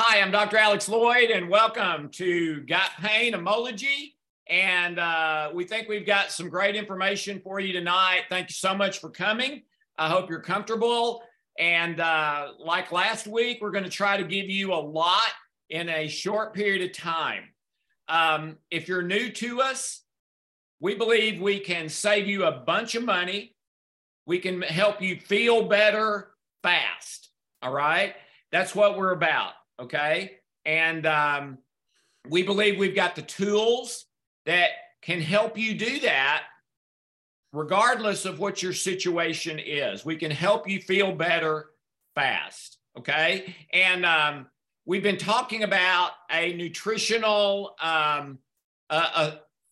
Hi, I'm Dr. Alex Loyd, and welcome to Got Pain Omology. And uh, we think we've got some great information for you tonight. Thank you so much for coming. I hope you're comfortable. And uh, like last week, we're going to try to give you a lot in a short period of time. Um, if you're new to us, we believe we can save you a bunch of money. We can help you feel better fast. All right. That's what we're about. Okay. And um, we believe we've got the tools that can help you do that regardless of what your situation is. We can help you feel better fast. Okay. And um, we've been talking about a nutritional, um,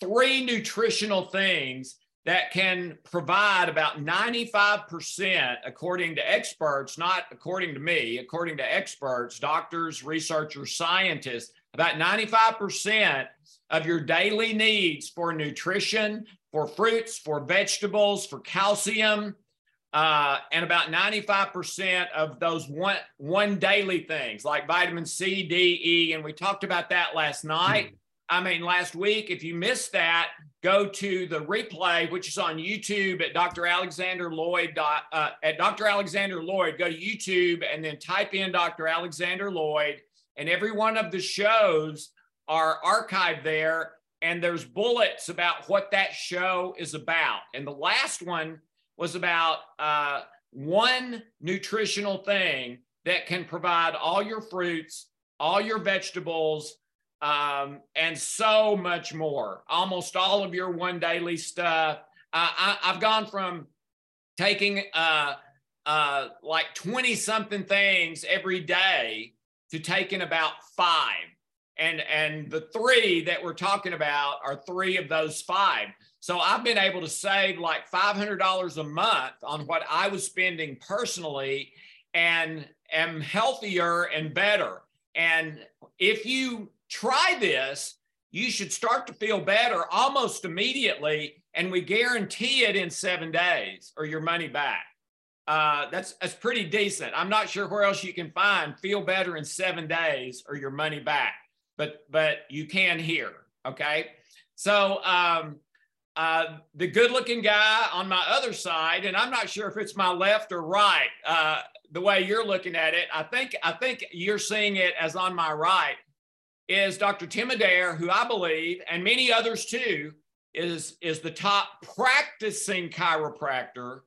three nutritional things that can provide about 95%, according to experts, not according to me, according to experts, doctors, researchers, scientists, about 95% of your daily needs for nutrition, for fruits, for vegetables, for calcium, uh, and about 95% of those one, one daily things like vitamin C, D, E. And we talked about that last night. Mm. I mean, last week. If you missed that, go to the replay, which is on YouTube at Dr. Alexander Loyd. Uh, at Dr. Alexander Loyd, go to YouTube and then type in Dr. Alexander Loyd, and every one of the shows are archived there. And there's bullets about what that show is about. And the last one was about uh, one nutritional thing that can provide all your fruits, all your vegetables, um, and so much more. Almost all of your one daily stuff. Uh, I, have gone from taking uh, uh, like 20 something things every day to taking about five. And, and the three that we're talking about are three of those five. So I've been able to save like $500 a month on what I was spending personally and am healthier and better. And if you try this, you should start to feel better almost immediately. And we guarantee it in seven days or your money back. Uh, that's that's pretty decent. I'm not sure where else you can find feel better in seven days or your money back, but but you can here. Okay, so um, uh, the good-looking guy on my other side, and I'm not sure if it's my left or right. Uh, the way you're looking at it, I think I think you're seeing it as on my right is Dr. Tim Adair, who I believe, and many others too, is, is the top practicing chiropractor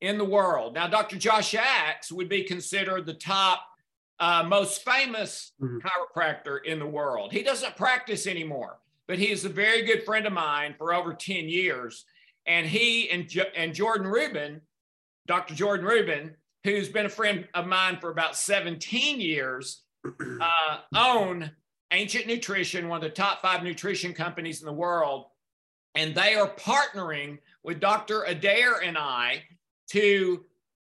in the world. Now, Dr. Josh Axe would be considered the top, uh, most famous mm-hmm. chiropractor in the world. He doesn't practice anymore, but he is a very good friend of mine for over 10 years. And he and, jo- and Jordan Rubin, Dr. Jordan Rubin, who's been a friend of mine for about 17 years, uh, own Ancient Nutrition, one of the top five nutrition companies in the world. And they are partnering with Dr. Adair and I to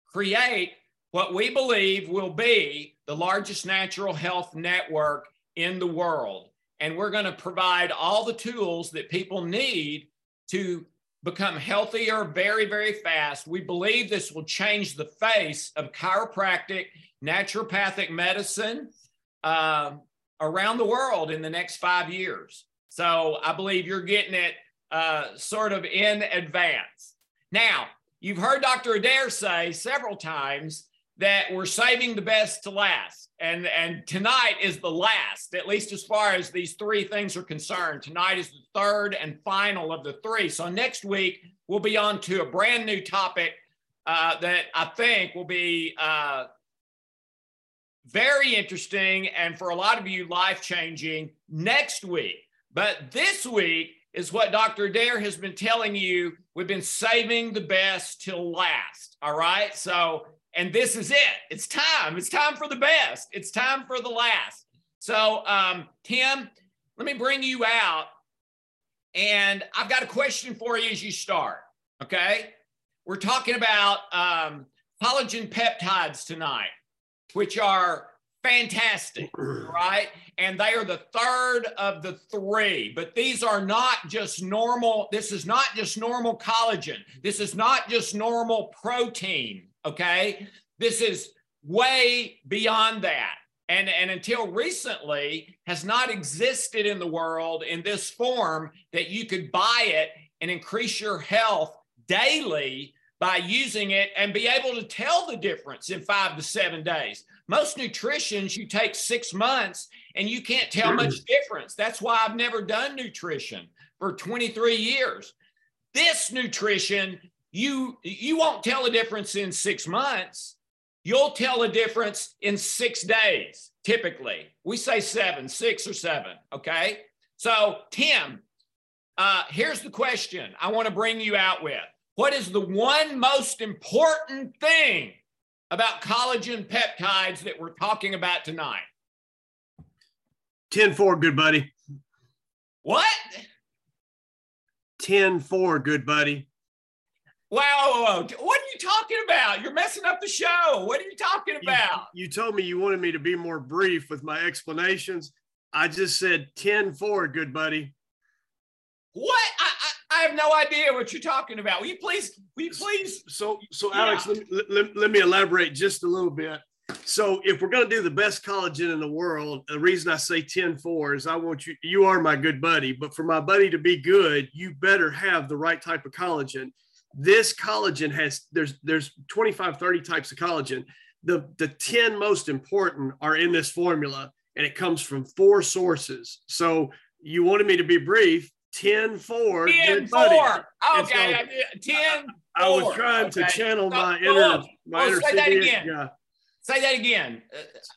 create what we believe will be the largest natural health network in the world. And we're going to provide all the tools that people need to become healthier very, very fast. We believe this will change the face of chiropractic, naturopathic medicine, uh, around the world in the next five years. So I believe you're getting it uh, sort of in advance. Now, you've heard Dr. Adair say several times that we're saving the best to last. And, and tonight is the last, at least as far as these three things are concerned. Tonight is the third and final of the three. So next week, we'll be on to a brand new topic uh, that I think will be uh, very interesting and for a lot of you life changing next week. But this week is what Dr. Adair has been telling you. We've been saving the best till last. All right. So, and this is it. It's time. It's time for the best. It's time for the last. So, um, Tim, let me bring you out. And I've got a question for you as you start. Okay. We're talking about um, collagen peptides tonight which are fantastic, right? And they are the third of the three. But these are not just normal, this is not just normal collagen. This is not just normal protein, okay? This is way beyond that. and, and until recently has not existed in the world in this form that you could buy it and increase your health daily by using it and be able to tell the difference in five to seven days. Most nutritions you take six months and you can't tell much difference. That's why I've never done nutrition for 23 years. This nutrition, you you won't tell a difference in six months. You'll tell a difference in six days, typically. We say seven, six or seven. Okay. So, Tim, uh, here's the question I want to bring you out with. What is the one most important thing about collagen peptides that we're talking about tonight? 10 4, good buddy. What? 10 4, good buddy. Wow, what are you talking about? You're messing up the show. What are you talking about? You, you told me you wanted me to be more brief with my explanations. I just said 10 4, good buddy. What? I, I, I, have no idea what you're talking about. Will you please, will you please? So, so Alex, yeah. let, let, let me elaborate just a little bit. So if we're going to do the best collagen in the world, the reason I say 10 4 is I want you, you are my good buddy, but for my buddy to be good, you better have the right type of collagen. This collagen has, there's, there's 25, 30 types of collagen. The, the 10 most important are in this formula and it comes from four sources. So you wanted me to be brief. 10 4. 10 4. Okay. So, 10 I, I was trying okay. to channel so, my inner, my oh, inner say that again. Yeah. Say that again.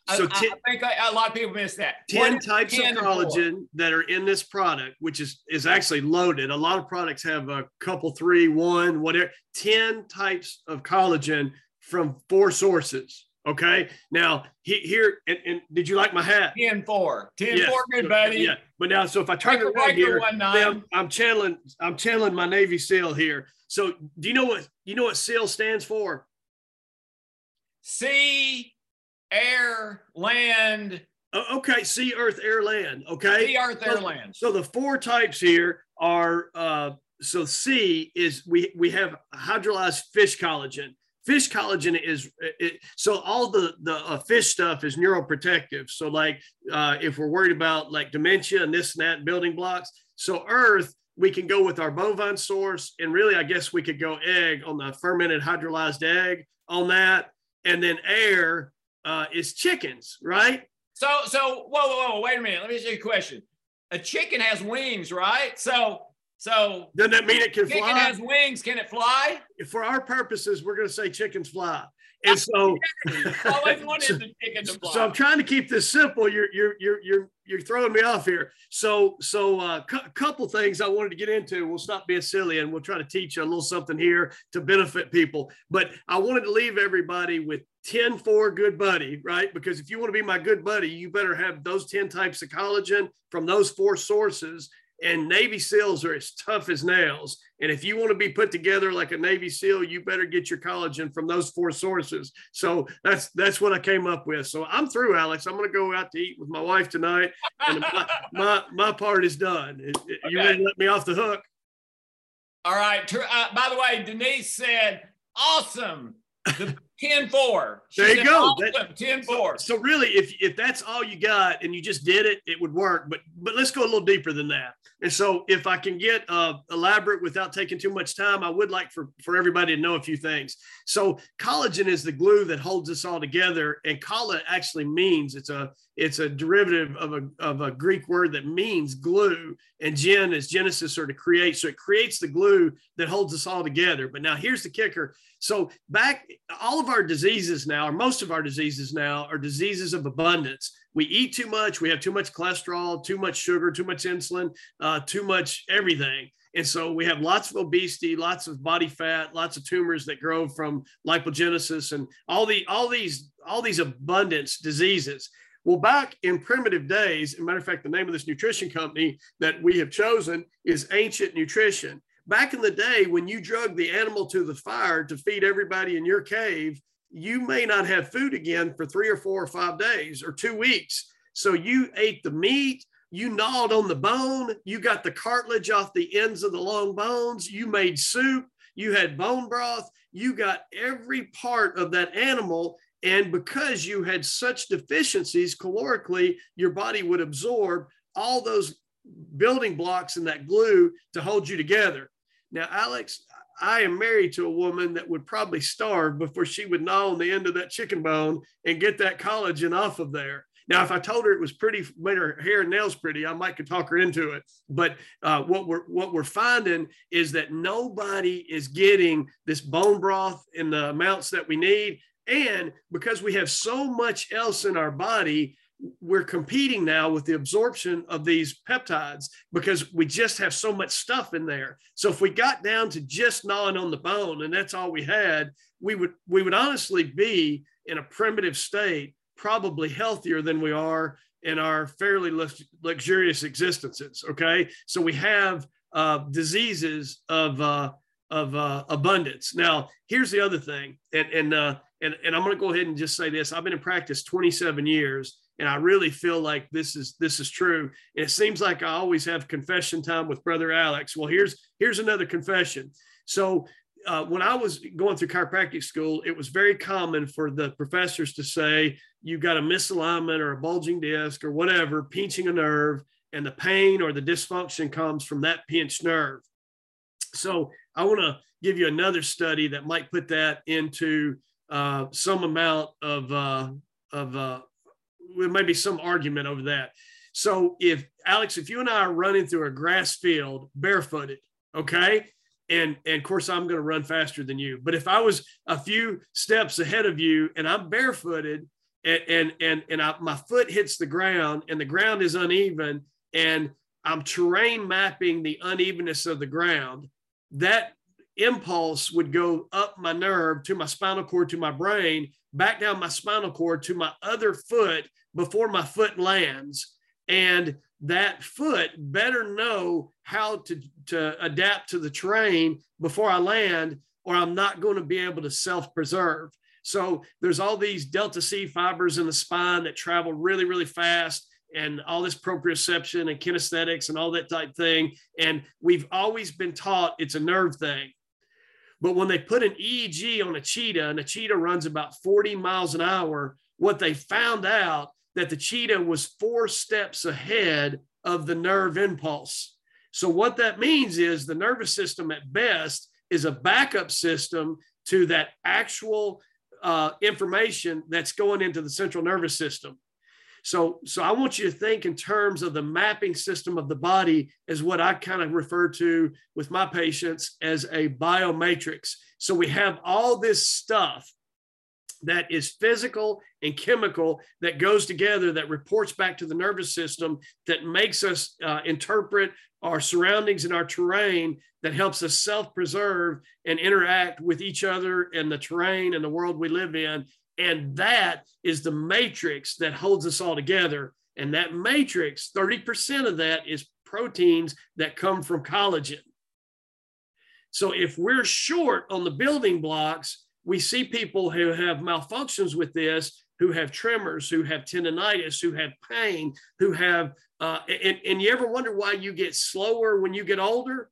Uh, so ten, I, think a lot of people miss that. 10 types 10 of collagen that are in this product, which is, is actually loaded. A lot of products have a couple, three, one, whatever. 10 types of collagen from four sources. Okay. Now he, here, and, and, did you like my hat? 10 4. 10 yes. 4, good buddy. Yeah. But now, so if I turn it around here, I'm, I'm channeling, I'm channeling my Navy SEAL here. So do you know what, you know what SEAL stands for? sea, air, land. Uh, okay, sea, earth, air, land. Okay. Sea, earth, air, land. So the four types here are uh, so C is we we have hydrolyzed fish collagen. Fish collagen is it, so all the the uh, fish stuff is neuroprotective. So like uh, if we're worried about like dementia and this and that building blocks, so Earth we can go with our bovine source, and really I guess we could go egg on the fermented hydrolyzed egg on that and then air uh, is chickens, right? So, so whoa, whoa, whoa, wait a minute. Let me ask you a question. A chicken has wings, right? So, so doesn't that mean it can chicken fly? Chicken has wings. Can it fly? For our purposes, we're going to say chickens fly. And so, always wanted the chicken to fly. So I'm trying to keep this simple. You're you're you're you're you're throwing me off here. So so a uh, cu- couple things I wanted to get into. We'll stop being silly and we'll try to teach you a little something here to benefit people. But I wanted to leave everybody with 10 for good buddy, right? Because if you want to be my good buddy, you better have those 10 types of collagen from those four sources and Navy SEALs are as tough as nails. And if you want to be put together like a Navy SEAL, you better get your collagen from those four sources. So that's that's what I came up with. So I'm through, Alex. I'm going to go out to eat with my wife tonight, and my my, my part is done. You okay. ready to let me off the hook? All right. Uh, by the way, Denise said, "Awesome." The 10 4. There you go. That, 10 4. So, really, if if that's all you got and you just did it, it would work. But but let's go a little deeper than that. And so, if I can get uh, elaborate without taking too much time, I would like for, for everybody to know a few things. So, collagen is the glue that holds us all together, and colla actually means it's a it's a derivative of a of a Greek word that means glue, and gen is genesis or to create. So, it creates the glue that holds us all together. But now, here's the kicker. So, back all of our diseases now, or most of our diseases now, are diseases of abundance we eat too much, we have too much cholesterol, too much sugar, too much insulin, uh, too much everything. And so we have lots of obesity, lots of body fat, lots of tumors that grow from lipogenesis and all the all these all these abundance diseases. Well, back in primitive days, as a matter of fact, the name of this nutrition company that we have chosen is Ancient Nutrition. Back in the day, when you drug the animal to the fire to feed everybody in your cave, you may not have food again for three or four or five days or two weeks. So you ate the meat, you gnawed on the bone, you got the cartilage off the ends of the long bones, you made soup, you had bone broth, you got every part of that animal And because you had such deficiencies calorically, your body would absorb all those building blocks and that glue to hold you together. Now, Alex, I am married to a woman that would probably starve before she would gnaw on the end of that chicken bone and get that collagen off of there. Now, if I told her it was pretty, made her hair and nails pretty, I might could talk her into it. But uh, what we're what we're finding is that nobody is getting this bone broth in the amounts that we need, and because we have so much else in our body, we're competing now with the absorption of these peptides because we just have so much stuff in there. So if we got down to just gnawing on the bone and that's all we had, we would we would honestly be in a primitive state probably healthier than we are in our fairly luxurious existences. Okay, so we have uh, diseases of uh, of uh, abundance. Now, here's the other thing, and and uh, and and I'm going to go ahead and just say this: I've been in practice 27 years, and I really feel like this is this is true. And it seems like I always have confession time with Brother Alex. Well, here's here's another confession. So uh, when I was going through chiropractic school, it was very common for the professors to say, you've got a misalignment or a bulging disc or whatever, pinching a nerve, and the pain or the dysfunction comes from that pinched nerve. So I want to give you another study that might put that into uh, some amount of, uh, of uh, there may be some argument over that. So if Alex, if you and I are running through a grass field barefooted, okay, and and of course i'm going to run faster than you but if i was a few steps ahead of you and i'm barefooted and and and, and I, my foot hits the ground and the ground is uneven and i'm terrain mapping the unevenness of the ground that impulse would go up my nerve to my spinal cord to my brain back down my spinal cord to my other foot before my foot lands and that foot better know how to, to adapt to the terrain before I land, or I'm not going to be able to self preserve. So there's all these delta C fibers in the spine that travel really, really fast and all this proprioception and kinesthetics and all that type thing. And we've always been taught it's a nerve thing. But when they put an EEG on a cheetah and a cheetah runs about 40 miles an hour, what they found out that the cheetah was four steps ahead of the nerve impulse. So, what that means is the nervous system at best is a backup system to that actual uh, information that's going into the central nervous system. So, so I want you to think in terms of the mapping system of the body as what I kind of refer to with my patients as a biomatrix. So we have all this stuff that is physical and chemical that goes together that reports back to the nervous system that makes us uh, interpret our surroundings and our terrain that helps us self-preserve and interact with each other and the terrain and the world we live in and that is the matrix that holds us all together and that matrix 30% of that is proteins that come from collagen so if we're short on the building blocks we see people who have malfunctions with this, who have tremors, who have tendonitis, who have pain, who have, uh, and, and you ever wonder why you get slower when you get older?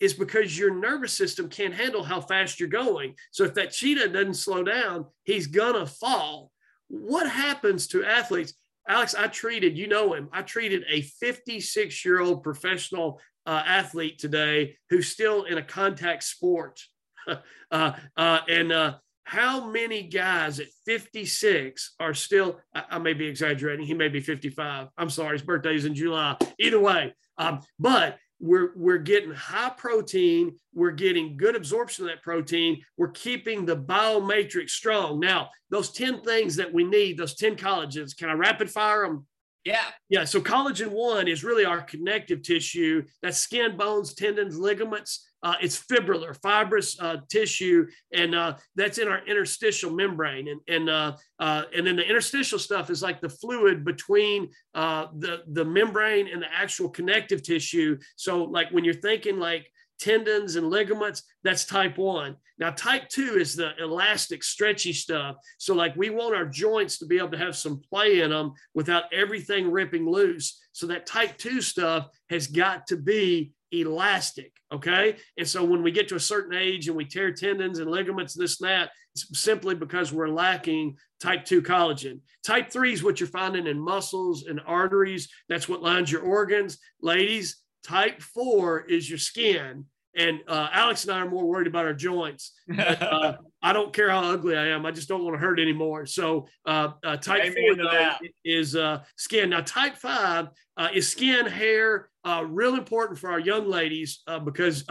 Is because your nervous system can't handle how fast you're going. So if that cheetah doesn't slow down, he's gonna fall. What happens to athletes? Alex, I treated, you know him, I treated a 56 year old professional uh, athlete today who's still in a contact sport. uh, uh, and uh, how many guys at 56 are still, I, I, may be exaggerating, he may be 55. I'm sorry, his birthday is in July. Either way, um, but we're, we're getting high protein, we're getting good absorption of that protein, we're keeping the biomatrix strong. Now, those 10 things that we need, those 10 collagens, can I rapid fire them? Yeah. Yeah. So collagen one is really our connective tissue. That's skin, bones, tendons, ligaments. Uh, it's fibrillar, fibrous uh, tissue, and uh, that's in our interstitial membrane. And and uh, uh, and then the interstitial stuff is like the fluid between uh, the the membrane and the actual connective tissue. So like when you're thinking like tendons and ligaments, that's type one. Now, type two is the elastic, stretchy stuff. So, like, we want our joints to be able to have some play in them without everything ripping loose. So, that type two stuff has got to be elastic. Okay. And so when we get to a certain age and we tear tendons and ligaments, this and that, it's simply because we're lacking type 2 collagen. Type 3 is what you're finding in muscles and arteries. That's what lines your organs. Ladies, type 4 is your skin. And uh, Alex and I are more worried about our joints. But, uh, I don't care how ugly I am. I just don't want to hurt anymore. So uh, uh type Amen four though, is uh, skin. Now type five uh, is skin, hair. real important for our young ladies because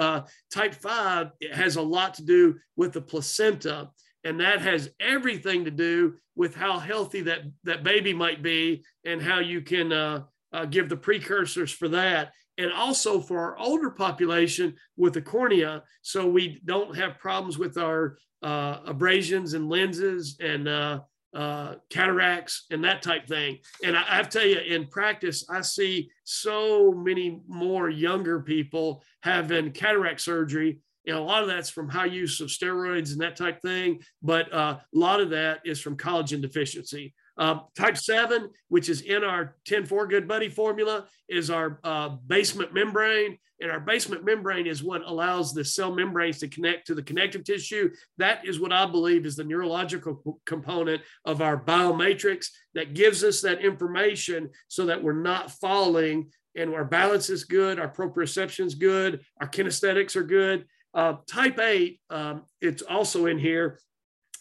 type five has a lot to do with the placenta and that has everything to do with how healthy that that baby might be and how you can uh, uh, give the precursors for that and also for our older population with the cornea so we don't have problems with our uh, abrasions and lenses and uh, uh, cataracts and that type thing and I, I have to tell you in practice i see so many more younger people having cataract surgery know, a lot of that's from high use of steroids and that type thing, but uh, a lot of that is from collagen deficiency. Uh, type 7, which is in our 10-4 Good Buddy formula, is our uh, basement membrane. And our basement membrane is what allows the cell membranes to connect to the connective tissue. That is what I believe is the neurological component of our biomatrix that gives us that information so that we're not falling and our balance is good, our proprioception is good, our kinesthetics are good. Uh, type 8, um, it's also in here.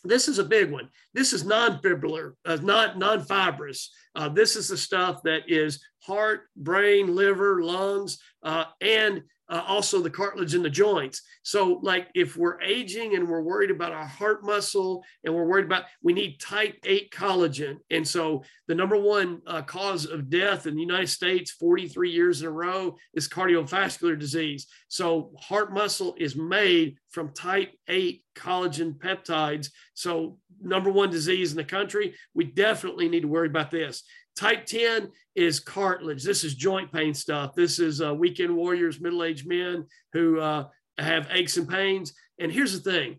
This is a big one. This is non-fibrillar, uh, not non-fibrous. Uh, this is the stuff that is heart, brain, liver, lungs, uh, and uh, also the cartilage in the joints. So, like if we're aging and we're worried about our heart muscle and we're worried about, we need type 8 collagen. And so, the number one uh, cause of death in the United States, 43 years in a row, is cardiovascular disease. So, heart muscle is made from type 8 collagen peptides. So, number one disease in the country, we definitely need to worry about this. Type 10 is cartilage. This is joint pain stuff. This is uh, weekend warriors, middle aged men who uh, have aches and pains. And here's the thing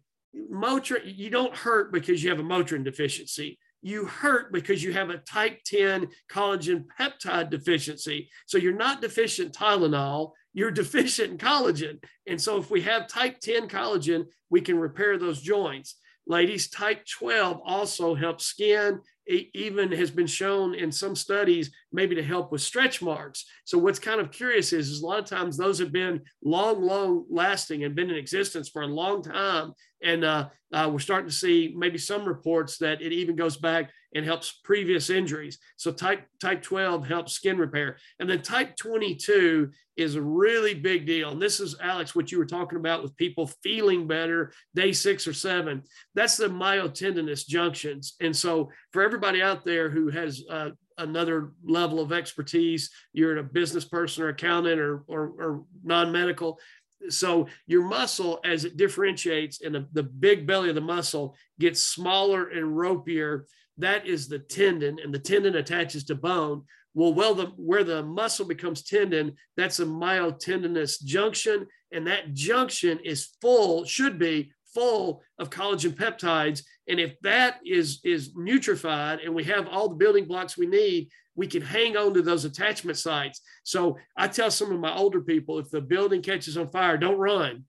Motrin, you don't hurt because you have a Motrin deficiency. You hurt because you have a type 10 collagen peptide deficiency. So you're not deficient Tylenol, you're deficient in collagen. And so if we have type 10 collagen, we can repair those joints. Ladies, type 12 also helps skin It even has been shown in some studies maybe to help with stretch marks. So what's kind of curious is, is a lot of times those have been long, long lasting and been in existence for a long time. And uh, uh, we're starting to see maybe some reports that it even goes back and helps previous injuries. So type type 12 helps skin repair. And then type 22 is a really big deal. And this is Alex, what you were talking about with people feeling better day six or seven. That's the myotendinous junctions. And so for everybody out there who has uh, another level of expertise, you're a business person or accountant or, or, or non-medical, so your muscle as it differentiates and the, the big belly of the muscle gets smaller and ropier that is the tendon and the tendon attaches to bone. Well well the where the muscle becomes tendon that's a myotendinous junction and that junction is full should be full of collagen peptides. And if that is is nutrified and we have all the building blocks we need we can hang on to those attachment sites so i tell some of my older people if the building catches on fire don't run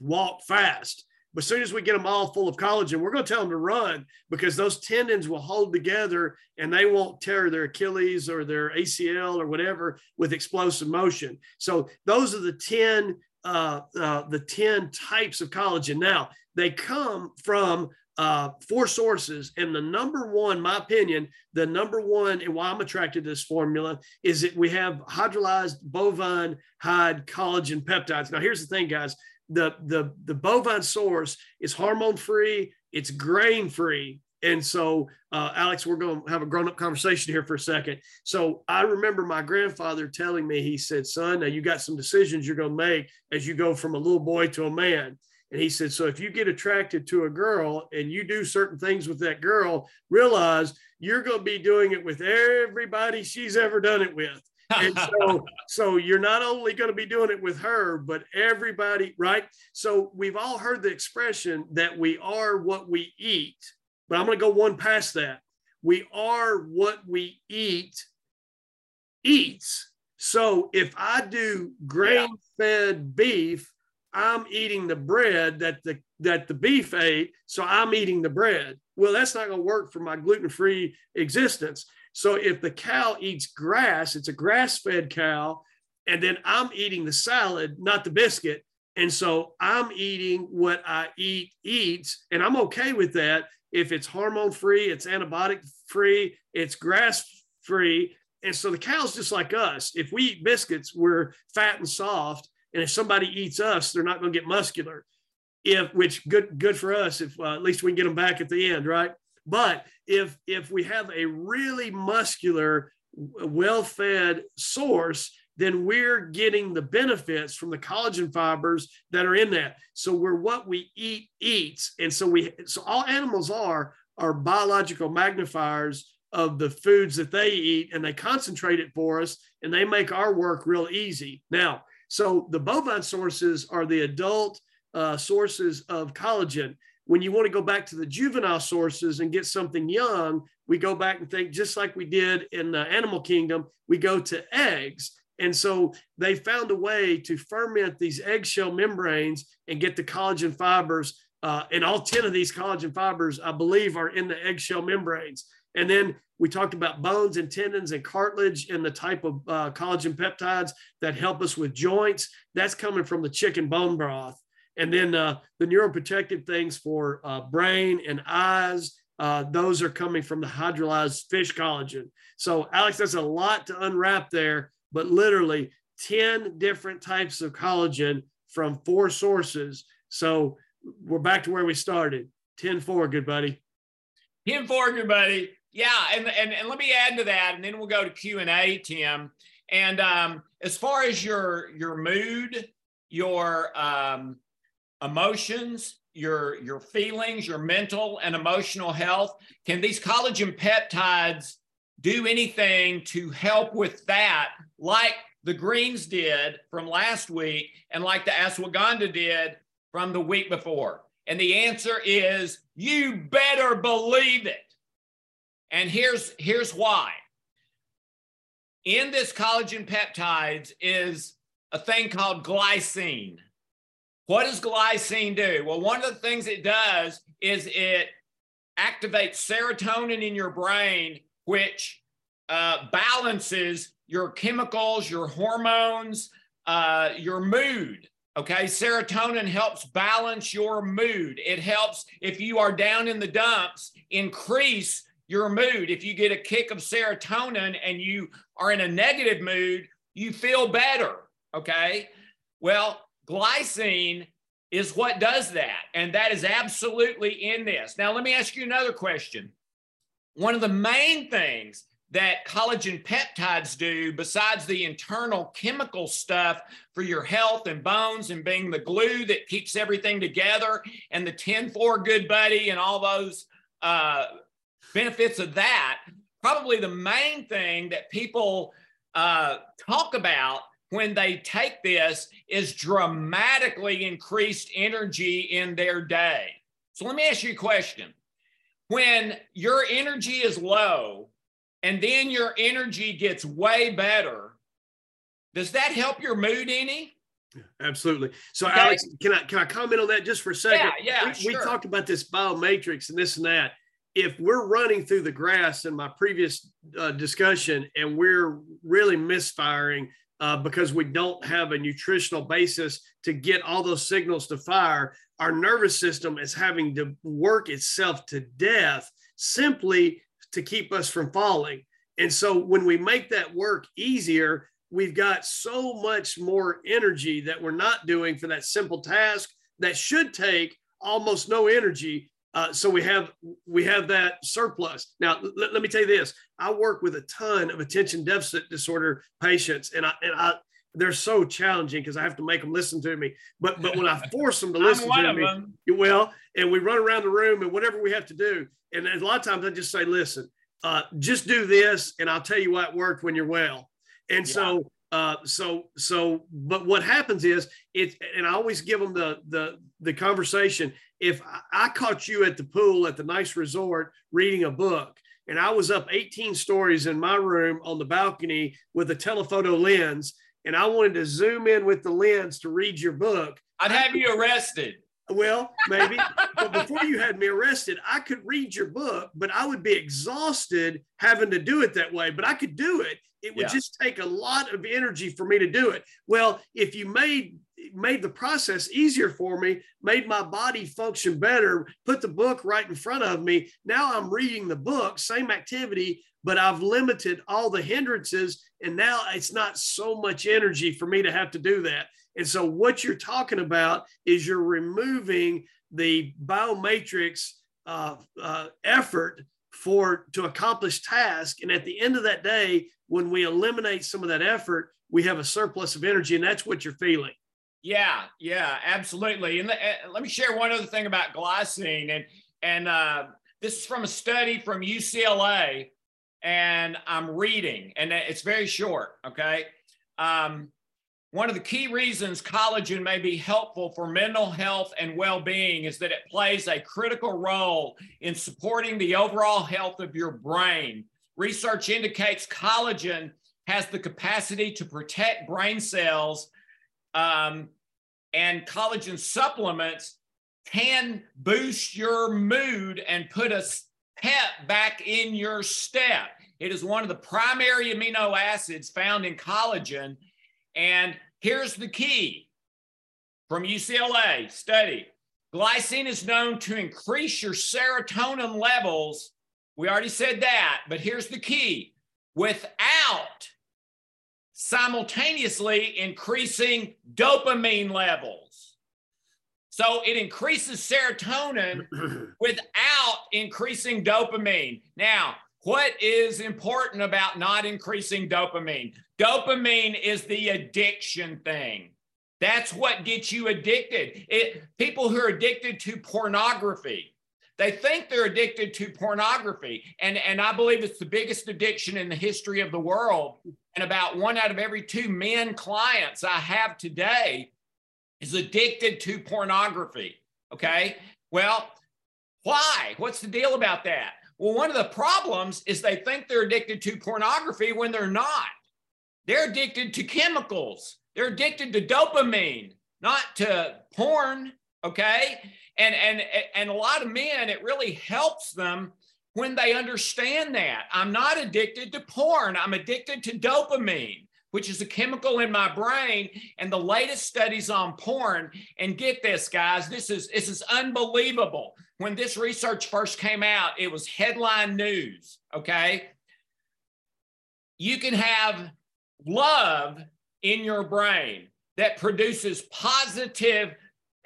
walk fast but as soon as we get them all full of collagen, we're going to tell them to run because those tendons will hold together and they won't tear their Achilles or their ACL or whatever with explosive motion. So those are the 10 uh, uh, the 10 types of collagen. Now, they come from uh, four sources. And the number one, my opinion, the number one, and why I'm attracted to this formula is that we have hydrolyzed bovine hide collagen peptides. Now, here's the thing, guys the the the bovine source is hormone free it's grain free and so uh, alex we're going to have a grown-up conversation here for a second so i remember my grandfather telling me he said son now you got some decisions you're going to make as you go from a little boy to a man and he said so if you get attracted to a girl and you do certain things with that girl realize you're going to be doing it with everybody she's ever done it with. And so so you're not only going to be doing it with her but everybody right? So we've all heard the expression that we are what we eat but i'm going to go one past that. We are what we eat eats. So if I do grain fed beef, I'm eating the bread that the that the beef ate, so I'm eating the bread. Well, that's not going to work for my gluten-free existence. So if the cow eats grass, it's a grass-fed cow, and then I'm eating the salad, not the biscuit. And so I'm eating what I eat eats, and I'm okay with that. If it's hormone free, it's antibiotic free, it's grass free. And so the cow's just like us. If we eat biscuits, we're fat and soft. And if somebody eats us, they're not going to get muscular. If which good good for us. If uh, at least we can get them back at the end, right? But if if we have a really muscular, well-fed source, then we're getting the benefits from the collagen fibers that are in that. So we're what we eat eats, and so we so all animals are are biological magnifiers of the foods that they eat, and they concentrate it for us, and they make our work real easy. Now, so the bovine sources are the adult uh, sources of collagen. When you want to go back to the juvenile sources and get something young, we go back and think just like we did in the animal kingdom, we go to eggs. And so they found a way to ferment these eggshell membranes and get the collagen fibers. Uh, and all 10 of these collagen fibers, I believe, are in the eggshell membranes. And then we talked about bones and tendons and cartilage and the type of uh, collagen peptides that help us with joints. That's coming from the chicken bone broth. And then uh, the neuroprotective things for uh, brain and eyes, uh, those are coming from the hydrolyzed fish collagen. So, Alex, that's a lot to unwrap there, but literally 10 different types of collagen from four sources. So, we're back to where we started 10 4, good buddy. 10 4, good buddy. Yeah, and, and and let me add to that, and then we'll go to Q and A, Tim. And um, as far as your your mood, your um, emotions, your your feelings, your mental and emotional health, can these collagen peptides do anything to help with that, like the greens did from last week, and like the ashwagandha did from the week before? And the answer is you better believe it. And here's, here's why. In this collagen peptides is a thing called glycine. What does glycine do? Well, one of the things it does is it activates serotonin in your brain, which uh, balances your chemicals, your hormones, uh, your mood. Okay, serotonin helps balance your mood. It helps if you are down in the dumps, increase your mood. If you get a kick of serotonin and you are in a negative mood, you feel better. Okay. Well, glycine is what does that. And that is absolutely in this. Now, let me ask you another question. One of the main things that collagen peptides do, besides the internal chemical stuff for your health and bones and being the glue that keeps everything together, and the 10 4 good buddy and all those uh, benefits of that, probably the main thing that people uh, talk about when they take this is dramatically increased energy in their day. So let me ask you a question. When your energy is low and then your energy gets way better, does that help your mood any? Absolutely. So, okay. Alex, can I can I comment on that just for a second? Yeah, yeah. We, sure. we talked about this biomatrix and this and that if we're running through the grass in my previous uh, discussion and we're really misfiring uh, because we don't have a nutritional basis to get all those signals to fire, our nervous system is having to work itself to death simply to keep us from falling. And so when we make that work easier, we've got so much more energy that we're not doing for that simple task that should take almost no energy uh, so we have we have that surplus. Now, l- let me tell you this: I work with a ton of attention deficit disorder patients, and I and I they're so challenging because I have to make them listen to me. But but when I force them to listen to me, them. well, and we run around the room and whatever we have to do, and a lot of times I just say, listen, uh, just do this, and I'll tell you why it worked when you're well. And yeah. so uh, so so but what happens is it and i always give them the the the conversation if I caught you at the pool at the nice resort reading a book and I was up 18 stories in my room on the balcony with a telephoto lens, and I wanted to zoom in with the lens to read your book. I'd have you arrested. Well, maybe. but before you had me arrested, I could read your book, but I would be exhausted having to do it that way. But I could do it. It would yeah. just take a lot of energy for me to do it. Well, if you made made the process easier for me, made my body function better, put the book right in front of me. Now I'm reading the book, same activity, but I've limited all the hindrances. And now it's not so much energy for me to have to do that. And so, what you're talking about is you're removing the biomatrix uh, uh, effort for to accomplish task. And at the end of that day, when we eliminate some of that effort, we have a surplus of energy, and that's what you're feeling. Yeah, yeah, absolutely. And, let me share one other thing about glycine, and and uh, this is from a study from UCLA, and I'm reading, and it's very short. Okay, um, one of the key reasons collagen may be helpful for mental health and well-being is that it plays a critical role in supporting the overall health of your brain. Research indicates collagen has the capacity to protect brain cells um, and collagen supplements can boost your mood and put a pep back in your step. It is one of the primary amino acids found in collagen. And here's the key from UCLA study glycine is known to increase your serotonin levels. We already said that, but here's the key without simultaneously increasing dopamine levels. So it increases serotonin without increasing dopamine. Now, what is important about not increasing dopamine? Dopamine is the addiction thing. That's what gets you addicted. It, people who are addicted to pornography, they think they're addicted to pornography. And, and I believe it's the biggest addiction in the history of the world and about one out of every two men clients I have today is addicted to pornography. Okay. Well, why? What's the deal about that? Well, one of the problems is they think they're addicted to pornography when they're not. They're addicted to chemicals, they're addicted to dopamine, not to porn. Okay. And, and, and a lot of men, it really helps them when they understand that. I'm not addicted to porn, I'm addicted to dopamine, which is a chemical in my brain. And the latest studies on porn, and get this, guys, this is this is unbelievable. When this research first came out, it was headline news. Okay. You can have love in your brain that produces positive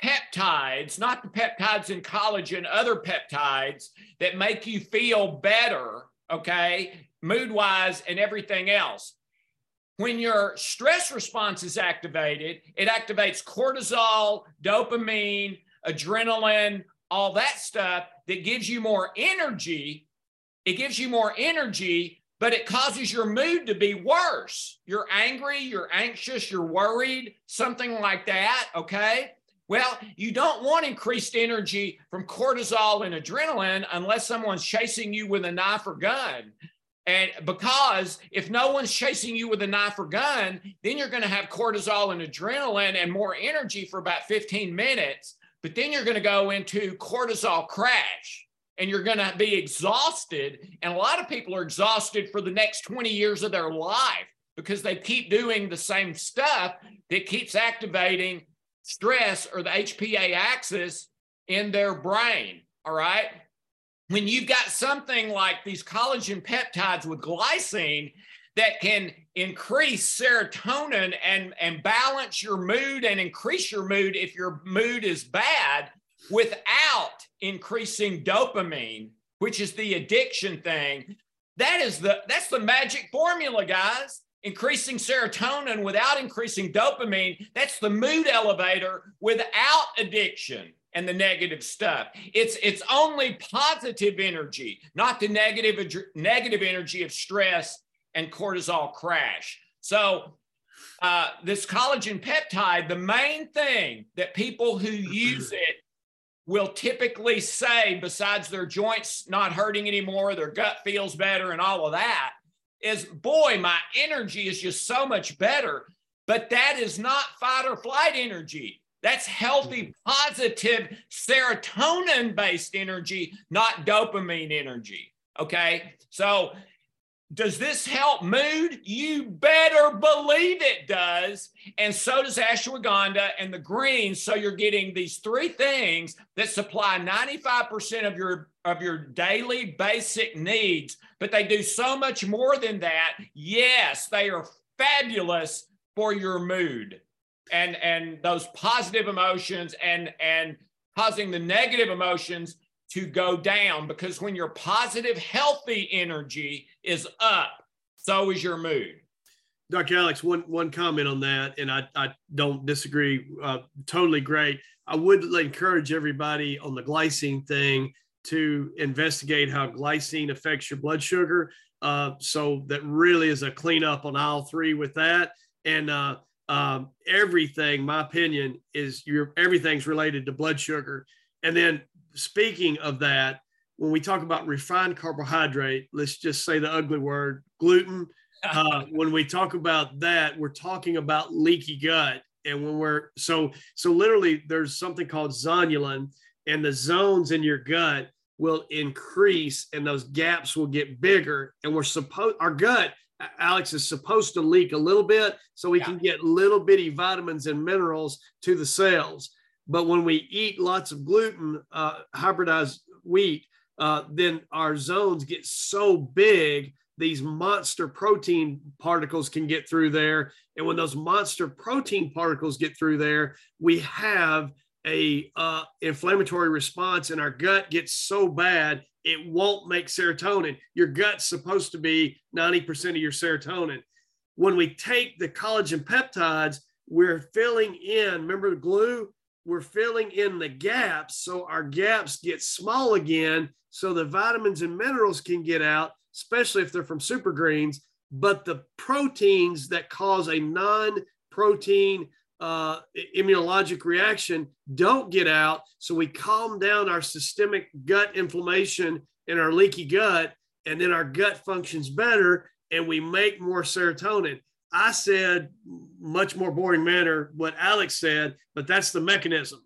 peptides, not the peptides in collagen, other peptides that make you feel better, okay, mood wise and everything else. When your stress response is activated, it activates cortisol, dopamine, adrenaline, all that stuff that gives you more energy. It gives you more energy, but it causes your mood to be worse. You're angry, you're anxious, you're worried, something like that, okay? Well, you don't want increased energy from cortisol and adrenaline unless someone's chasing you with a knife or gun. And because if no one's chasing you with a knife or gun, then you're going to have cortisol and adrenaline and more energy for about 15 minutes. But then you're going to go into cortisol crash and you're going to be exhausted. And a lot of people are exhausted for the next 20 years of their life because they keep doing the same stuff that keeps activating stress or the HPA axis in their brain. All right. When you've got something like these collagen peptides with glycine that can increase serotonin and, and balance your mood and increase your mood if your mood is bad without increasing dopamine, which is the addiction thing. That is the that's the magic formula, guys increasing serotonin without increasing dopamine. That's the mood elevator without addiction and the negative stuff. It's it's only positive energy, not the negative negative energy of stress and cortisol crash. So uh, this collagen peptide, the main thing that people who use it will typically say, besides their joints not hurting anymore, their gut feels better, and all of that, is boy, my energy is just so much better. But that is not fight or flight energy. That's healthy, mm-hmm. positive, serotonin based energy, not dopamine energy. Okay. So does this help mood? You better believe it does. And so does ashwagandha and the greens. So you're getting these three things that supply 95% of your of your daily basic needs, but they do so much more than that. Yes, they are fabulous for your mood and and those positive emotions and and causing the negative emotions to go down because when your positive, healthy energy is up, so is your mood. Dr. Alex, one one comment on that, and I, I don't disagree. Uh, totally great. I would encourage everybody on the glycine thing to investigate how glycine affects your blood sugar. Uh, so that really is a cleanup on aisle three with that. And uh, um, everything, my opinion, is your everything's related to blood sugar. And then speaking of that, when we talk about refined carbohydrate, let's just say the ugly word gluten. Uh, when we talk about that, we're talking about leaky gut. And when we're so, so literally, there's something called zonulin, and the zones in your gut will increase and those gaps will get bigger. And we're supposed, our gut, Alex, is supposed to leak a little bit so we yeah. can get little bitty vitamins and minerals to the cells. But when we eat lots of gluten, uh, hybridized wheat, uh, then our zones get so big, these monster protein particles can get through there. And when those monster protein particles get through there, we have a uh, inflammatory response and our gut gets so bad it won't make serotonin. Your gut's supposed to be 90% of your serotonin. When we take the collagen peptides we're filling in remember the glue? We're filling in the gaps so our gaps get small again so the vitamins and minerals can get out especially if they're from super greens but the proteins that cause a non-protein uh, immunologic reaction don't get out so we calm down our systemic gut inflammation and our leaky gut and then our gut functions better and we make more serotonin I said much more boring manner what Alex said, but that's the mechanism.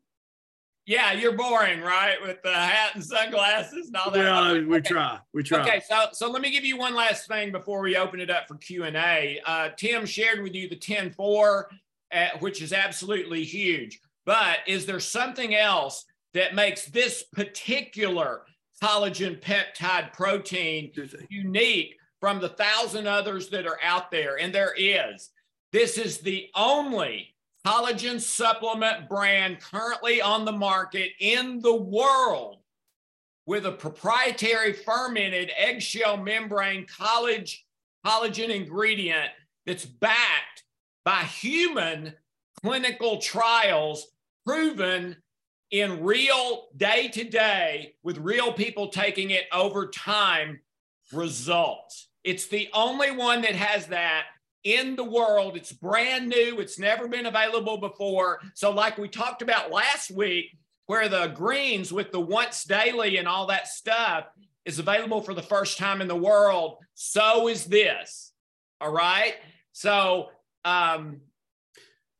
Yeah, you're boring, right? With the hat and sunglasses and all that. Well, we try. We try. Okay, so so let me give you one last thing before we open it up for Q and A. Uh, Tim shared with you the 10-4, uh, which is absolutely huge. But is there something else that makes this particular collagen peptide protein unique from the thousand others that are out there, and there is. This is the only collagen supplement brand currently on the market in the world with a proprietary fermented eggshell membrane collagen, collagen ingredient that's backed by human clinical trials proven in real day to day with real people taking it over time results. It's the only one that has that in the world. It's brand new, it's never been available before. So, like we talked about last week, where the greens with the once daily and all that stuff is available for the first time in the world, so is this. All right. So, um,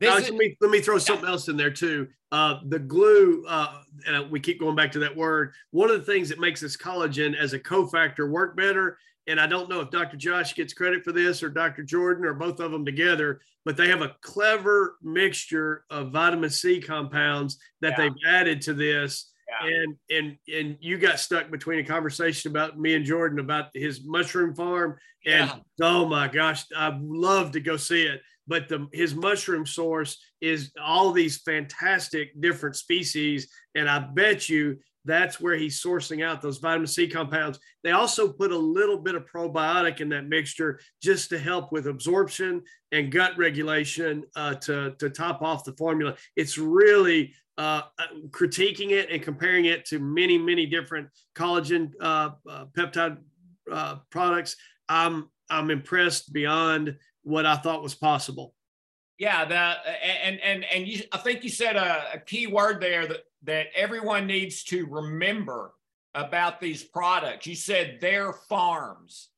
Alex, is, let me let me throw something else in there too. Uh, the glue, uh, and we keep going back to that word. One of the things that makes this collagen as a cofactor work better and I don't know if Dr. Josh gets credit for this or Dr. Jordan or both of them together, but they have a clever mixture of vitamin C compounds that yeah. they've added to this. Yeah. And and and you got stuck between a conversation about me and Jordan about his mushroom farm, and yeah. oh my gosh, I'd love to go see it. But the his mushroom source is all these fantastic different species, and I bet you that's where he's sourcing out those vitamin C compounds. They also put a little bit of probiotic in that mixture just to help with absorption and gut regulation uh, to, to top off the formula. It's really uh, critiquing it and comparing it to many, many different collagen uh, uh peptide uh, products. I'm, I'm impressed beyond what I thought was possible. Yeah, the and and and you, I think you said a, a key word there that that everyone needs to remember about these products. You said their farms.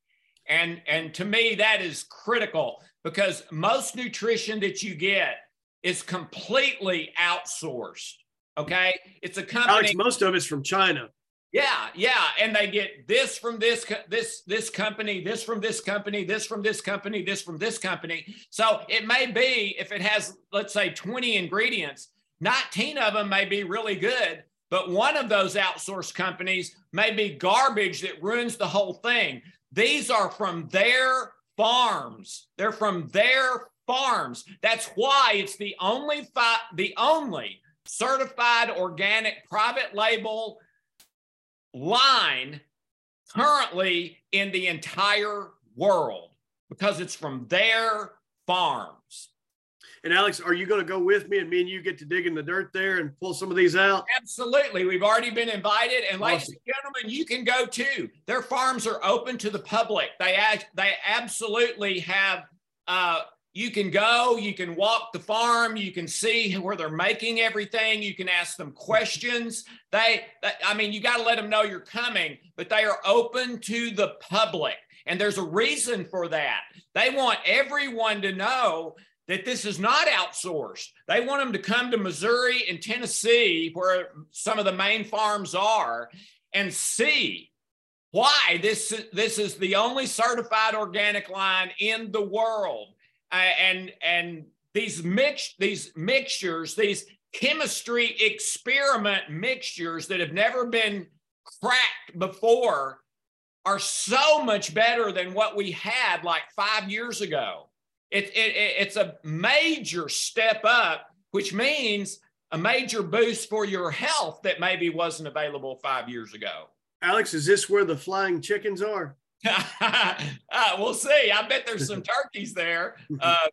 And, and to me, that is critical because most nutrition that you get is completely outsourced. Okay. It's a company. Alex, most of it's from China. Yeah, yeah, and they get this from this this this company, this from this company, this from this company, this from this company. So it may be if it has let's say 20 ingredients, 19 of them may be really good, but one of those outsourced companies may be garbage that ruins the whole thing. These are from their farms. They're from their farms. That's why it's the only fi- the only certified organic private label line currently in the entire world because it's from their farms. And Alex, are you going to go with me and me and you get to dig in the dirt there and pull some of these out? Absolutely. We've already been invited. And awesome. ladies and gentlemen, you can go too. Their farms are open to the public. They, they absolutely have uh, you can go, you can walk the farm, you can see where they're making everything, you can ask them questions. They, I mean, you got to let them know you're coming, but they are open to the public. And there's a reason for that. They want everyone to know that this is not outsourced. They want them to come to Missouri and Tennessee, where some of the main farms are, and see why this, this is the only certified organic line in the world and and these mix these mixtures, these chemistry experiment mixtures that have never been cracked before are so much better than what we had like five years ago. It, it, it's a major step up, which means a major boost for your health that maybe wasn't available five years ago. Alex, is this where the flying chickens are? uh, we'll see. I bet there's some turkeys there. Uh,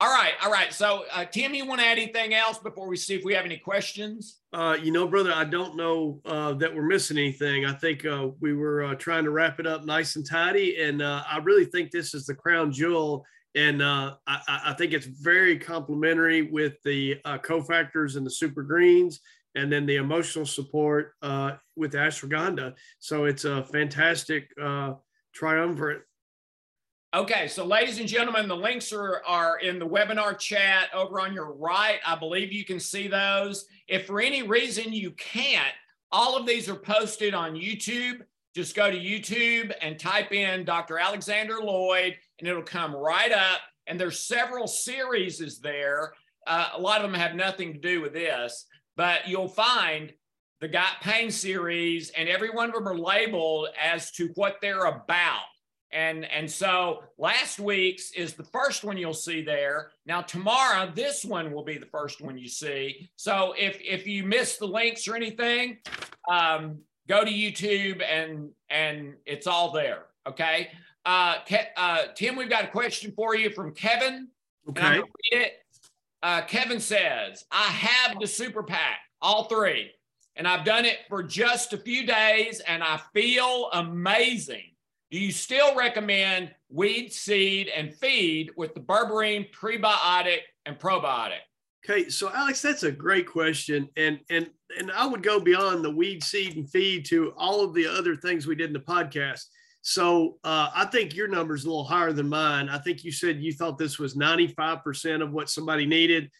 all right, all right. So, uh, Tim, you want to add anything else before we see if we have any questions? Uh, you know, brother, I don't know uh, that we're missing anything. I think uh, we were uh, trying to wrap it up nice and tidy, and uh, I really think this is the crown jewel. And uh, I, I, think it's very complementary with the uh, cofactors and the super greens, and then the emotional support uh, with ashwagandha. So it's a fantastic uh, triumvirate. Okay, so ladies and gentlemen, the links are, are in the webinar chat over on your right. I believe you can see those. If for any reason you can't, all of these are posted on YouTube. Just go to YouTube and type in Dr. Alexander Loyd, and it'll come right up. And there's several series there. Uh, a lot of them have nothing to do with this, but you'll find the Got Pain series, and every one of them are labeled as to what they're about. And, and so last week's is the first one you'll see there. Now, tomorrow, this one will be the first one you see. So if, if you miss the links or anything, um, go to YouTube and, and it's all there. Okay. Uh, Ke- uh, Tim, we've got a question for you from Kevin. Okay. read it. Uh, Kevin says, I have the super pack, all three, and I've done it for just a few days and I feel amazing. Do you still recommend weed, seed, and feed with the berberine prebiotic and probiotic? Okay, so Alex, that's a great question, and and and I would go beyond the weed, seed, and feed to all of the other things we did in the podcast. So uh, I think your number is a little higher than mine. I think you said you thought this was ninety five percent of what somebody needed.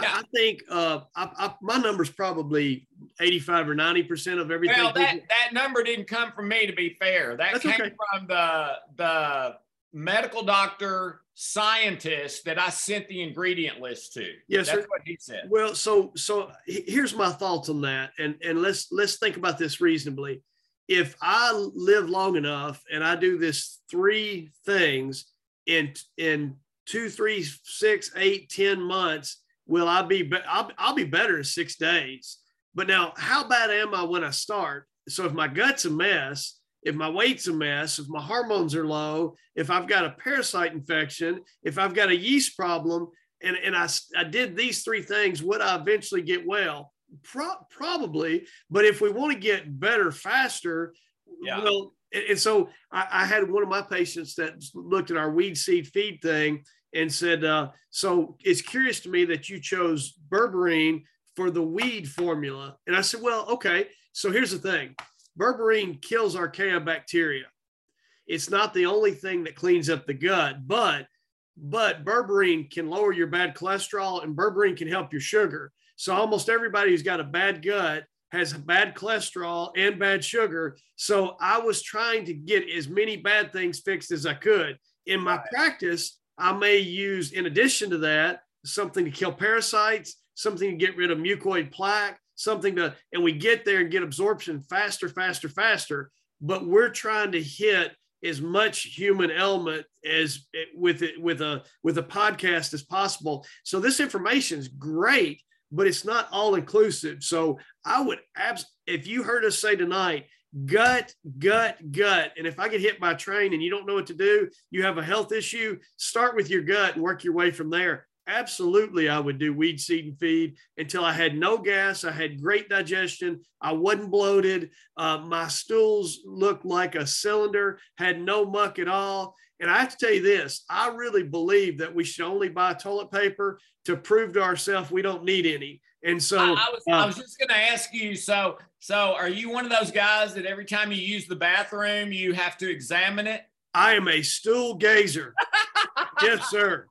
Yeah. I, I think uh, I, I, my number's probably 85 or 90% of everything. Well, that, that number didn't come from me, to be fair. That That's came okay. from the, the medical doctor scientist that I sent the ingredient list to. Yes, That's sir. what he said. Well, so so here's my thoughts on that. And and let's let's think about this reasonably. If I live long enough and I do this three things in in two, three, six, eight, ten months, will I be, I'll, I'll be better in six days. But now, how bad am I when I start? So if my gut's a mess, if my weight's a mess, if my hormones are low, if I've got a parasite infection, if I've got a yeast problem, and, and I, I did these three things, would I eventually get well? Pro- probably. But if we want to get better faster, yeah. well, and, and so I, I, had one of my patients that looked at our weed seed feed thing and said, uh, So it's curious to me that you chose berberine for the weed formula. And I said, well, okay. So here's the thing berberine kills archaea bacteria. It's not the only thing that cleans up the gut, but but berberine can lower your bad cholesterol and berberine can help your sugar. So almost everybody who's got a bad gut has bad cholesterol and bad sugar. So I was trying to get as many bad things fixed as I could. In my right. practice, I may use, in addition to that, something to kill parasites, something to get rid of mucoid plaque, something to, and we get there and get absorption faster, faster, faster. But we're trying to hit as much human element as with it with a with a podcast as possible. So this information is great, but it's not all inclusive. So I would abs if you heard us say tonight, gut, gut, gut. And if I get hit by a train and you don't know what to do, you have a health issue, start with your gut and work your way from there. Absolutely, I would do weed, seed, and feed until I had no gas. I had great digestion. I wasn't bloated. Uh, my stools looked like a cylinder, had no muck at all. And I have to tell you this I really believe that we should only buy toilet paper to prove to ourselves we don't need any. And so I, I was, uh, I was just going to ask you so, so are you one of those guys that every time you use the bathroom, you have to examine it? I am a stool gazer. yes, sir.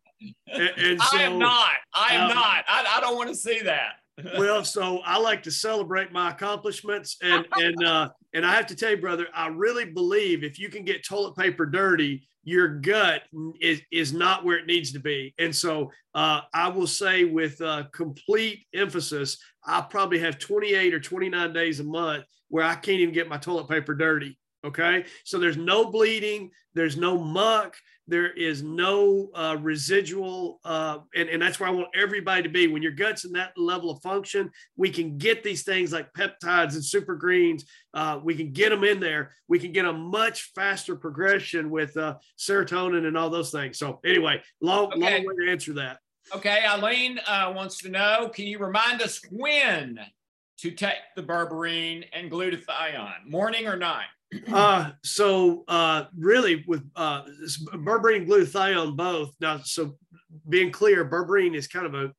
And, and so, I am not. I am um, not. I, I don't want to see that. well, so I like to celebrate my accomplishments, and and uh, and I have to tell you, brother, I really believe if you can get toilet paper dirty, your gut is is not where it needs to be. And so uh, I will say with uh, complete emphasis, I probably have 28 or 29 days a month where I can't even get my toilet paper dirty. Okay, so there's no bleeding, there's no muck, there is no uh, residual, uh, and, and that's where I want everybody to be. When your gut's in that level of function, we can get these things like peptides and super greens. Uh, we can get them in there. We can get a much faster progression with uh, serotonin and all those things. So anyway, long, okay. long way to answer that. Okay, Eileen uh, wants to know: Can you remind us when to take the berberine and glutathione, morning or night? Uh, so uh, really with uh, berberine glutathione both. Now, so being clear, berberine is kind of a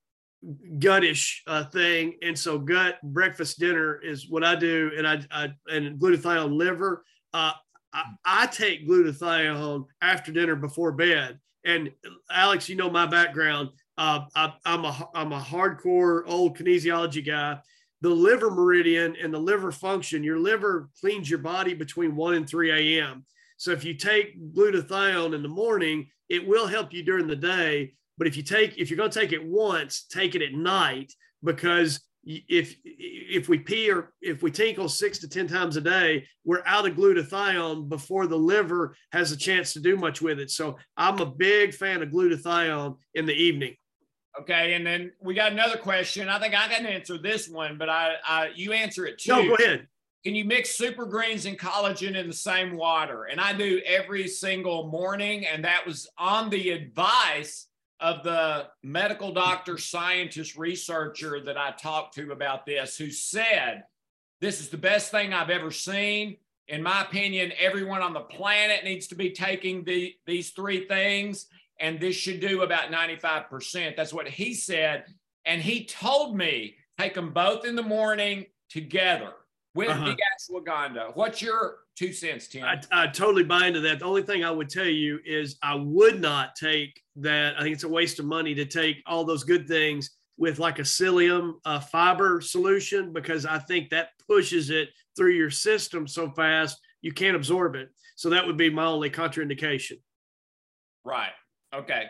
gutish uh, thing, and so gut breakfast dinner is what I do, and I, I and glutathione liver. Uh, I, I take glutathione after dinner before bed. And Alex, you know my background. Uh, I, I'm a I'm a hardcore old kinesiology guy the liver meridian and the liver function, your liver cleans your body between 1 and 3 a.m. So if you take glutathione in the morning, it will help you during the day. But if you take, if you're going to take it once, take it at night because if if we pee or if we tinkle six to ten times a day, we're out of glutathione before the liver has a chance to do much with it. So I'm a big fan of glutathione in the evening. Okay, and then we got another question. I think I can answer this one, but I, I you answer it too. No, go ahead. Can you mix super greens and collagen in the same water? And I do every single morning, and that was on the advice of the medical doctor, scientist, researcher that I talked to about this, who said this is the best thing I've ever seen. In my opinion, everyone on the planet needs to be taking the, these three things and this should do about 95%. That's what he said. And he told me take them both in the morning together with uh-huh. the ashwagandha. What's your two cents, Tim? I, I, totally buy into that. The only thing I would tell you is I would not take that. I think it's a waste of money to take all those good things with like a psyllium uh, fiber solution because I think that pushes it through your system so fast you can't absorb it. So that would be my only contraindication. Right. Okay.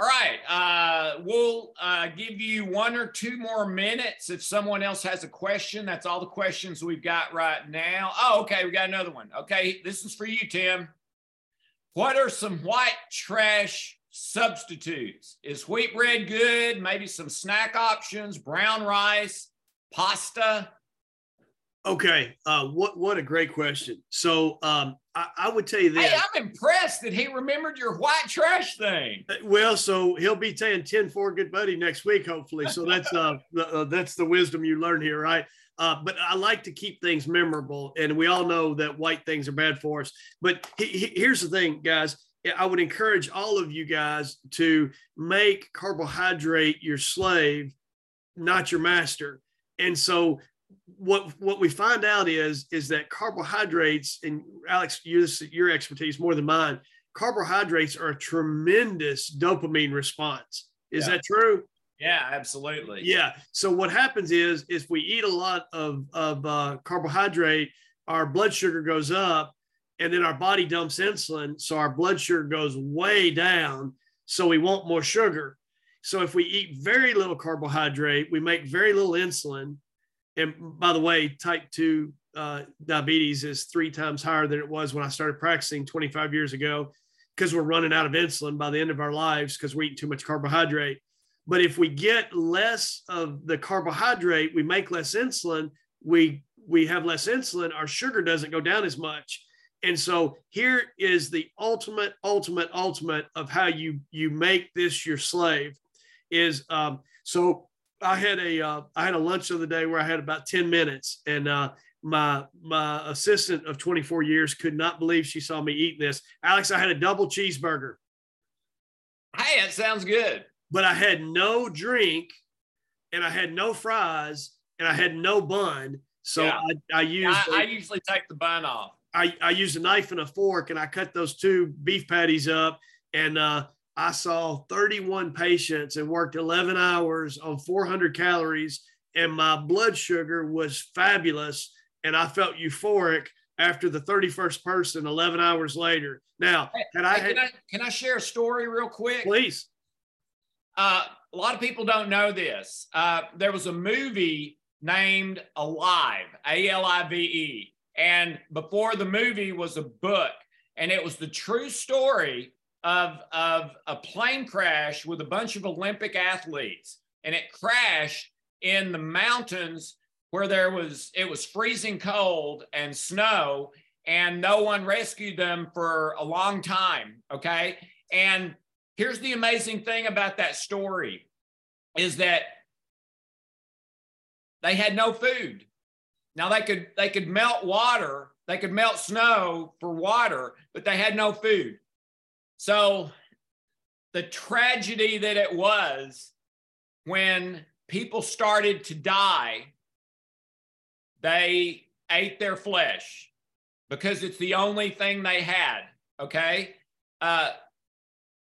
All right. Uh, we'll uh, give you one or two more minutes if someone else has a question. That's all the questions we've got right now. Oh, okay. We got another one. Okay. This is for you, Tim. What are some white trash substitutes? Is wheat bread good? Maybe some snack options, brown rice, pasta? Okay, uh, what what a great question. So um, I, I, would tell you this. Hey, I'm impressed that he remembered your white trash thing. Uh, well, so he'll be saying 10 for good buddy next week, hopefully. So that's uh, uh, that's the wisdom you learn here, right? Uh, but I like to keep things memorable, and we all know that white things are bad for us. But he, he, here's the thing, guys. I would encourage all of you guys to make carbohydrate your slave not your master. And so what what we find out is is that carbohydrates and Alex, your your expertise more than mine. Carbohydrates are a tremendous dopamine response. Is yeah. that true? Yeah, absolutely. Yeah. So what happens is, if we eat a lot of of uh, carbohydrate, our blood sugar goes up, and then our body dumps insulin, so our blood sugar goes way down. So we want more sugar. So if we eat very little carbohydrate, we make very little insulin. And by the way, type two uh, diabetes is three times higher than it was when I started practicing 25 years ago because we're running out of insulin by the end of our lives because we're eating too much carbohydrate. But if we get less of the carbohydrate, we make less insulin, we we have less insulin, our sugar doesn't go down as much. And so here is the ultimate, ultimate, ultimate of how you you make this your slave. Is um, so I had a uh, I had a lunch the other day where I had about 10 minutes and uh, my my assistant of 24 years could not believe she saw me eating this. Alex, I had a double cheeseburger. Hey, that sounds good but I had no drink and I had no fries and I had no bun. So yeah. I, I used. I, I, usually take the bun off. I, I used a knife and a fork and I cut those two beef patties up and uh, I saw 31 patients and worked 11 hours on 400 calories and my blood sugar was fabulous and I felt euphoric after the 31st person 11 hours later. Now, had I, had, can I can I share a story real quick? Please. Uh, a lot of people don't know this. Uh, there was a movie named Alive, A L I V E. And before the movie was a book, and it was the true story of, of a plane crash with a bunch of Olympic athletes. And it crashed in the mountains where there was, it was freezing cold and snow, and no one rescued them for a long time. Okay. And Here's the amazing thing about that story is that they had no food. Now they could they could melt water, they could melt snow for water, but they had no food. So the tragedy that it was when people started to die, they ate their flesh because it's the only thing they had. Okay. Uh,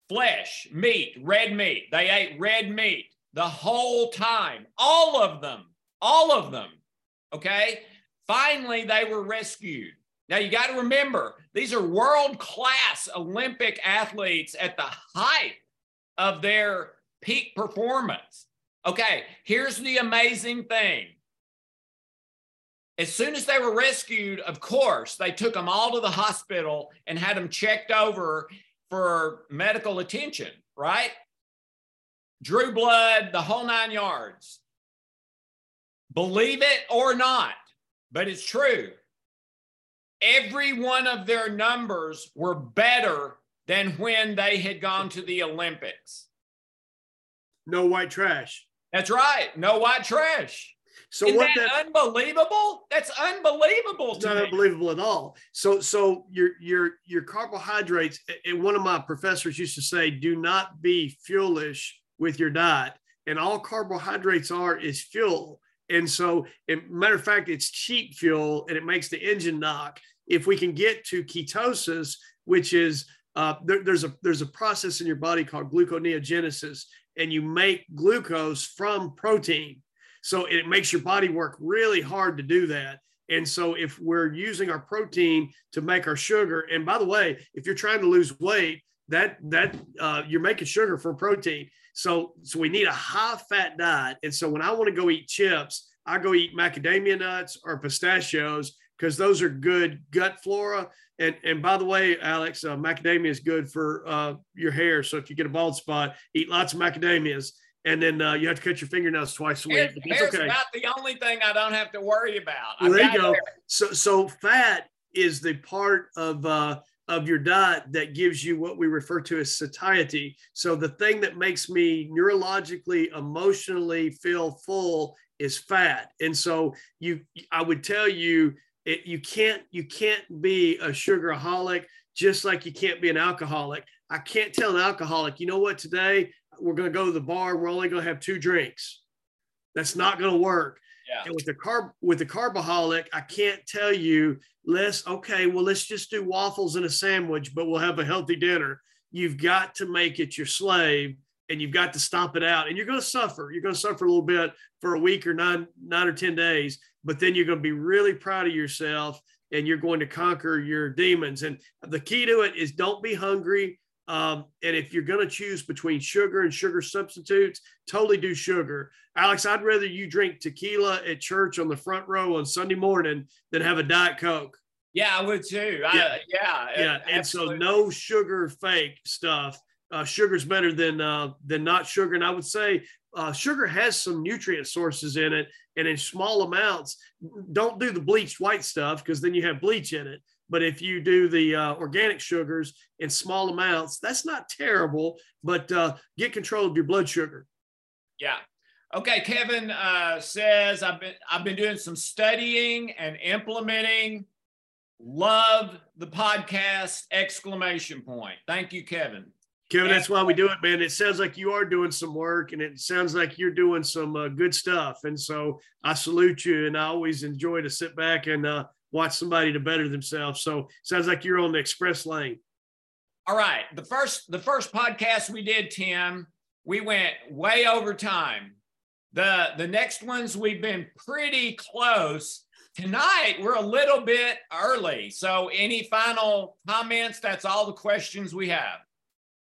flesh, meat, red meat. They ate red meat the whole time, all of them, all of them. Okay. Finally, they were rescued. Now, you got to remember, these are world class Olympic athletes at the height of their peak performance. Okay, here's the amazing thing. As soon as they were rescued, of course, they took them all to the hospital and had them checked over for medical attention, right? Drew blood, the whole nine yards. Believe it or not, but it's true. Every one of their numbers were better than when they had gone to the Olympics. No white trash. That's right. No white trash. So Isn't what that, that, unbelievable? That's unbelievable. It's not me. unbelievable at all. So so your your your carbohydrates. And one of my professors used to say, "Do not be fuelish with your diet." And all carbohydrates are is fuel. And so, matter of fact, it's cheap fuel, and it makes the engine knock. If we can get to ketosis, which is uh, there, there's a there's a process in your body called gluconeogenesis, and you make glucose from protein. So it makes your body work really hard to do that. And so if we're using our protein to make our sugar, and by the way, if you're trying to lose weight, that that uh, you're making sugar from protein. So so we need a high fat diet. And so when I want to go eat chips, I go eat macadamia nuts or pistachios because those are good gut flora. And and by the way, Alex, uh, macadamia is good for uh, your hair. So if you get a bald spot, eat lots of macadamias and then uh, you have to cut your fingernails twice a week. It's okay. about the only thing I don't have to worry about. Well, there you go. So, so fat is the part of uh, of your diet that gives you what we refer to as satiety. So, the thing that makes me neurologically, emotionally feel full is fat. And so, you, I would tell you, it, you can't you can't be a sugaraholic just like you can't be an alcoholic. I can't tell an alcoholic, you know what, today we're going to go to the bar. We're only going to have two drinks. That's not going to work. Yeah. And with the carb with the carbaholic, I can't tell you let's okay, well, let's just do waffles and a sandwich, but we'll have a healthy dinner. You've got to make it your slave and you've got to stomp it out. And you're going to suffer. You're going to suffer a little bit for a week or nine, nine or 10 days, but then you're going to be really proud of yourself and you're going to conquer your demons. And the key to it is don't be hungry. Um, and if you're going to choose between sugar and sugar substitutes, totally do sugar. Alex, I'd rather you drink tequila at church on the front row on Sunday morning than have a Diet Coke. Yeah, I would too. Yeah. I, yeah. Yeah. And so no sugar fake stuff. Uh, sugar's better than uh, than not sugar. And I would say uh, sugar has some nutrient sources in it, and in small amounts. Don't do the bleached white stuff because then you have bleach in it. But if you do the uh, organic sugars in small amounts, that's not terrible. But uh, get control of your blood sugar. Yeah. Okay. Kevin uh, says I've been I've been doing some studying and implementing. Love the podcast! Exclamation point. Thank you, Kevin. Kevin, that's why we do it, man. It sounds like you are doing some work and it sounds like you're doing some uh, good stuff. And so I salute you and I always enjoy to sit back and uh, watch somebody to better themselves. So sounds like you're on the express lane. All right. The first the first podcast we did, Tim, we went way over time. The the next ones we've been pretty close. Tonight we're a little bit early. So any final comments? That's all the questions we have.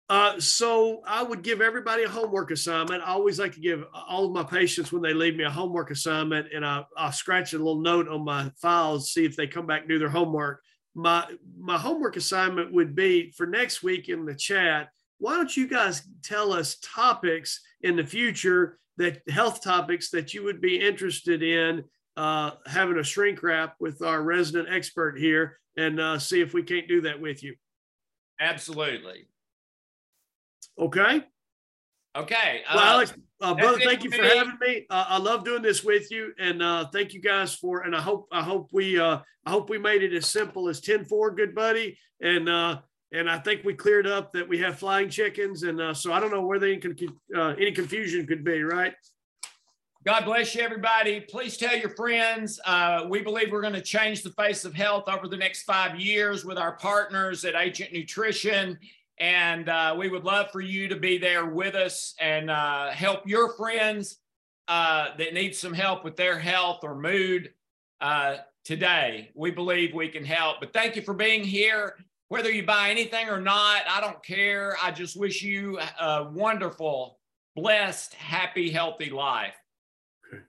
Uh, so I would give everybody a homework assignment. I always like to give all of my patients when they leave me a homework assignment, and I, I'll scratch a little note on my files, see if they come back and do their homework. My my homework assignment would be for next week in the chat. Why don't you guys tell us topics in the future that health topics that you would be interested in uh, having a shrink wrap with our resident expert here, and uh, see if we can't do that with you. Absolutely. Okay. Okay. Well, uh, Alex, uh, brother, thank you for having me. Uh, I love doing this with you, and uh, thank you guys for. And I hope I hope we uh, I hope we made it as simple as 10-4, good buddy. And uh, and I think we cleared up that we have flying chickens, and uh, so I don't know where they can uh, any confusion could be. Right? God bless you, everybody. Please tell your friends. Uh, we believe we're going to change the face of health over the next five years with our partners at Ancient Nutrition. And uh, we would love for you to be there with us and uh, help your friends uh, that need some help with their health or mood uh, today. We believe we can help. But thank you for being here. Whether you buy anything or not, I don't care. I just wish you a wonderful, blessed, happy, healthy life. That's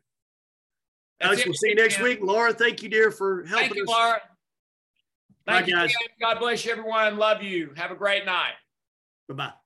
Alex, it, we'll see you next week. Laura, thank you, dear, for helping Thank you, us. Laura. Bye, Thank you, guys. Tim. God bless you, everyone. Love you. Have a great night. Bye bye.